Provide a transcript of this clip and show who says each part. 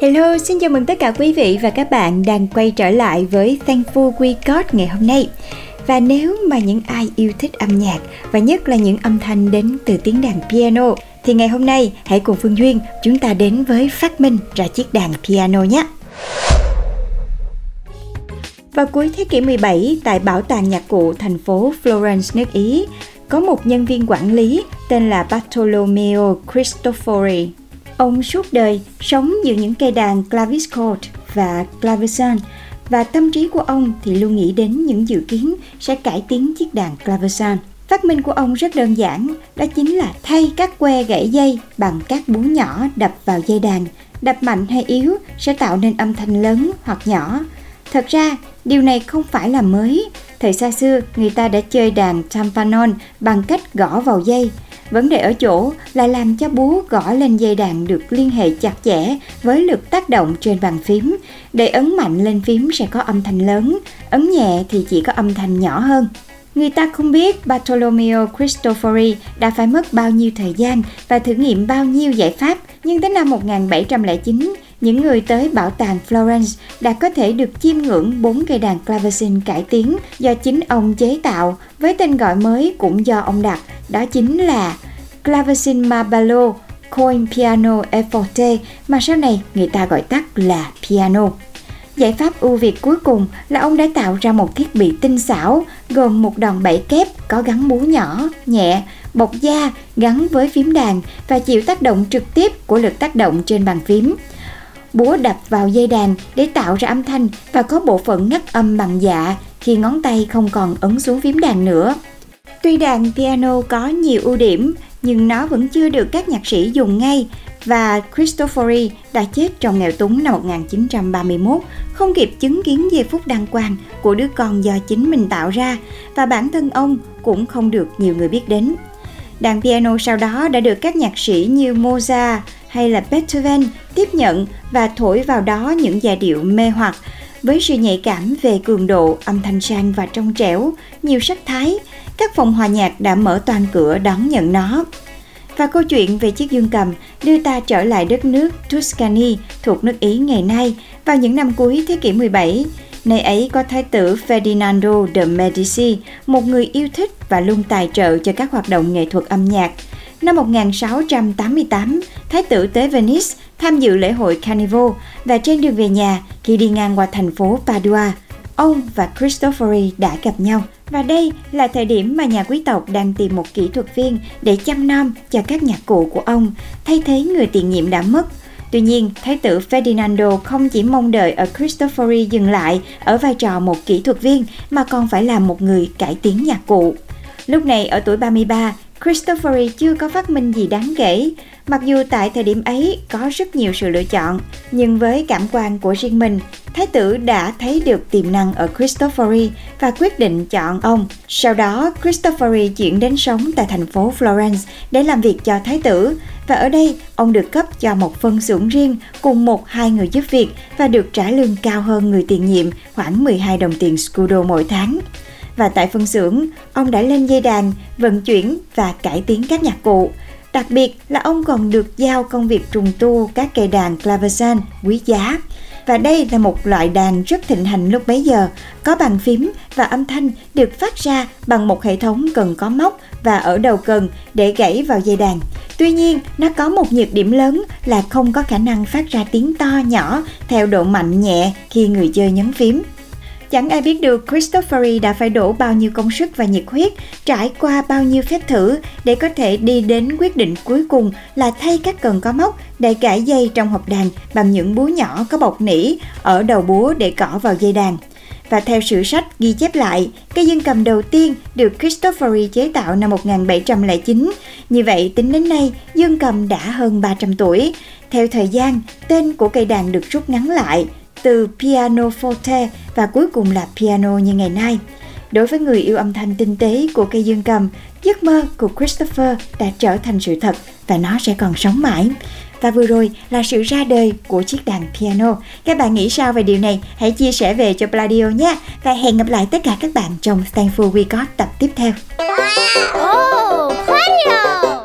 Speaker 1: Hello, xin chào mừng tất cả quý vị và các bạn đang quay trở lại với Thankful We Got ngày hôm nay. Và nếu mà những ai yêu thích âm nhạc và nhất là những âm thanh đến từ tiếng đàn piano thì ngày hôm nay hãy cùng Phương Duyên chúng ta đến với phát minh ra chiếc đàn piano nhé. Vào cuối thế kỷ 17, tại Bảo tàng Nhạc cụ thành phố Florence, nước Ý, có một nhân viên quản lý tên là Bartolomeo Cristofori. Ông suốt đời sống giữa những cây đàn clavichord và clavecin và tâm trí của ông thì luôn nghĩ đến những dự kiến sẽ cải tiến chiếc đàn clavecin. Phát minh của ông rất đơn giản, đó chính là thay các que gãy dây bằng các búa nhỏ đập vào dây đàn. Đập mạnh hay yếu sẽ tạo nên âm thanh lớn hoặc nhỏ. Thật ra, điều này không phải là mới. Thời xa xưa, người ta đã chơi đàn tampanon bằng cách gõ vào dây. Vấn đề ở chỗ là làm cho búa gõ lên dây đàn được liên hệ chặt chẽ với lực tác động trên bàn phím. Để ấn mạnh lên phím sẽ có âm thanh lớn, ấn nhẹ thì chỉ có âm thanh nhỏ hơn. Người ta không biết Bartolomeo Cristofori đã phải mất bao nhiêu thời gian và thử nghiệm bao nhiêu giải pháp, nhưng đến năm 1709, những người tới bảo tàng Florence đã có thể được chiêm ngưỡng bốn cây đàn clavecin cải tiến do chính ông chế tạo với tên gọi mới cũng do ông đặt, đó chính là Clavecin mabalo Coin Piano e Forte mà sau này người ta gọi tắt là piano. Giải pháp ưu việt cuối cùng là ông đã tạo ra một thiết bị tinh xảo gồm một đòn bẩy kép có gắn búa nhỏ, nhẹ, bọc da gắn với phím đàn và chịu tác động trực tiếp của lực tác động trên bàn phím. Búa đập vào dây đàn để tạo ra âm thanh và có bộ phận ngắt âm bằng dạ khi ngón tay không còn ấn xuống phím đàn nữa. Tuy đàn piano có nhiều ưu điểm nhưng nó vẫn chưa được các nhạc sĩ dùng ngay và Cristofori đã chết trong nghèo túng năm 1931, không kịp chứng kiến giây phút đăng quang của đứa con do chính mình tạo ra và bản thân ông cũng không được nhiều người biết đến. Đàn piano sau đó đã được các nhạc sĩ như Mozart hay là Beethoven tiếp nhận và thổi vào đó những giai điệu mê hoặc với sự nhạy cảm về cường độ, âm thanh sang và trong trẻo, nhiều sắc thái, các phòng hòa nhạc đã mở toàn cửa đón nhận nó. Và câu chuyện về chiếc dương cầm đưa ta trở lại đất nước Tuscany thuộc nước Ý ngày nay vào những năm cuối thế kỷ 17. Nơi ấy có thái tử Ferdinando de Medici, một người yêu thích và luôn tài trợ cho các hoạt động nghệ thuật âm nhạc. Năm 1688, thái tử tới Venice tham dự lễ hội Carnival và trên đường về nhà khi đi ngang qua thành phố Padua, ông và Cristofori đã gặp nhau. Và đây là thời điểm mà nhà quý tộc đang tìm một kỹ thuật viên để chăm nom cho các nhạc cụ của ông, thay thế người tiền nhiệm đã mất. Tuy nhiên, Thái tử Ferdinando không chỉ mong đợi ở Cristofori dừng lại ở vai trò một kỹ thuật viên mà còn phải là một người cải tiến nhạc cụ. Lúc này ở tuổi 33, Cristofori chưa có phát minh gì đáng kể. Mặc dù tại thời điểm ấy có rất nhiều sự lựa chọn, nhưng với cảm quan của riêng mình, Thái tử đã thấy được tiềm năng ở Cristofori và quyết định chọn ông. Sau đó, Cristofori chuyển đến sống tại thành phố Florence để làm việc cho Thái tử và ở đây ông được cấp cho một phân xưởng riêng cùng một hai người giúp việc và được trả lương cao hơn người tiền nhiệm khoảng 12 đồng tiền scudo mỗi tháng và tại phân xưởng, ông đã lên dây đàn, vận chuyển và cải tiến các nhạc cụ. Đặc biệt là ông còn được giao công việc trùng tu các cây đàn clavecin quý giá. Và đây là một loại đàn rất thịnh hành lúc bấy giờ, có bàn phím và âm thanh được phát ra bằng một hệ thống cần có móc và ở đầu cần để gãy vào dây đàn. Tuy nhiên, nó có một nhược điểm lớn là không có khả năng phát ra tiếng to nhỏ theo độ mạnh nhẹ khi người chơi nhấn phím. Chẳng ai biết được Christopheri đã phải đổ bao nhiêu công sức và nhiệt huyết, trải qua bao nhiêu phép thử để có thể đi đến quyết định cuối cùng là thay các cần có móc để cải dây trong hộp đàn bằng những búa nhỏ có bọc nỉ ở đầu búa để cỏ vào dây đàn. Và theo sử sách ghi chép lại, cây dương cầm đầu tiên được Christophery chế tạo năm 1709, Như vậy, tính đến nay, dương cầm đã hơn 300 tuổi. Theo thời gian, tên của cây đàn được rút ngắn lại từ piano forte và cuối cùng là piano như ngày nay. Đối với người yêu âm thanh tinh tế của cây dương cầm, giấc mơ của Christopher đã trở thành sự thật và nó sẽ còn sống mãi. Và vừa rồi là sự ra đời của chiếc đàn piano. Các bạn nghĩ sao về điều này? Hãy chia sẻ về cho Pladio nhé. Và hẹn gặp lại tất cả các bạn trong Stanford We Got tập tiếp theo.
Speaker 2: Wow Oh,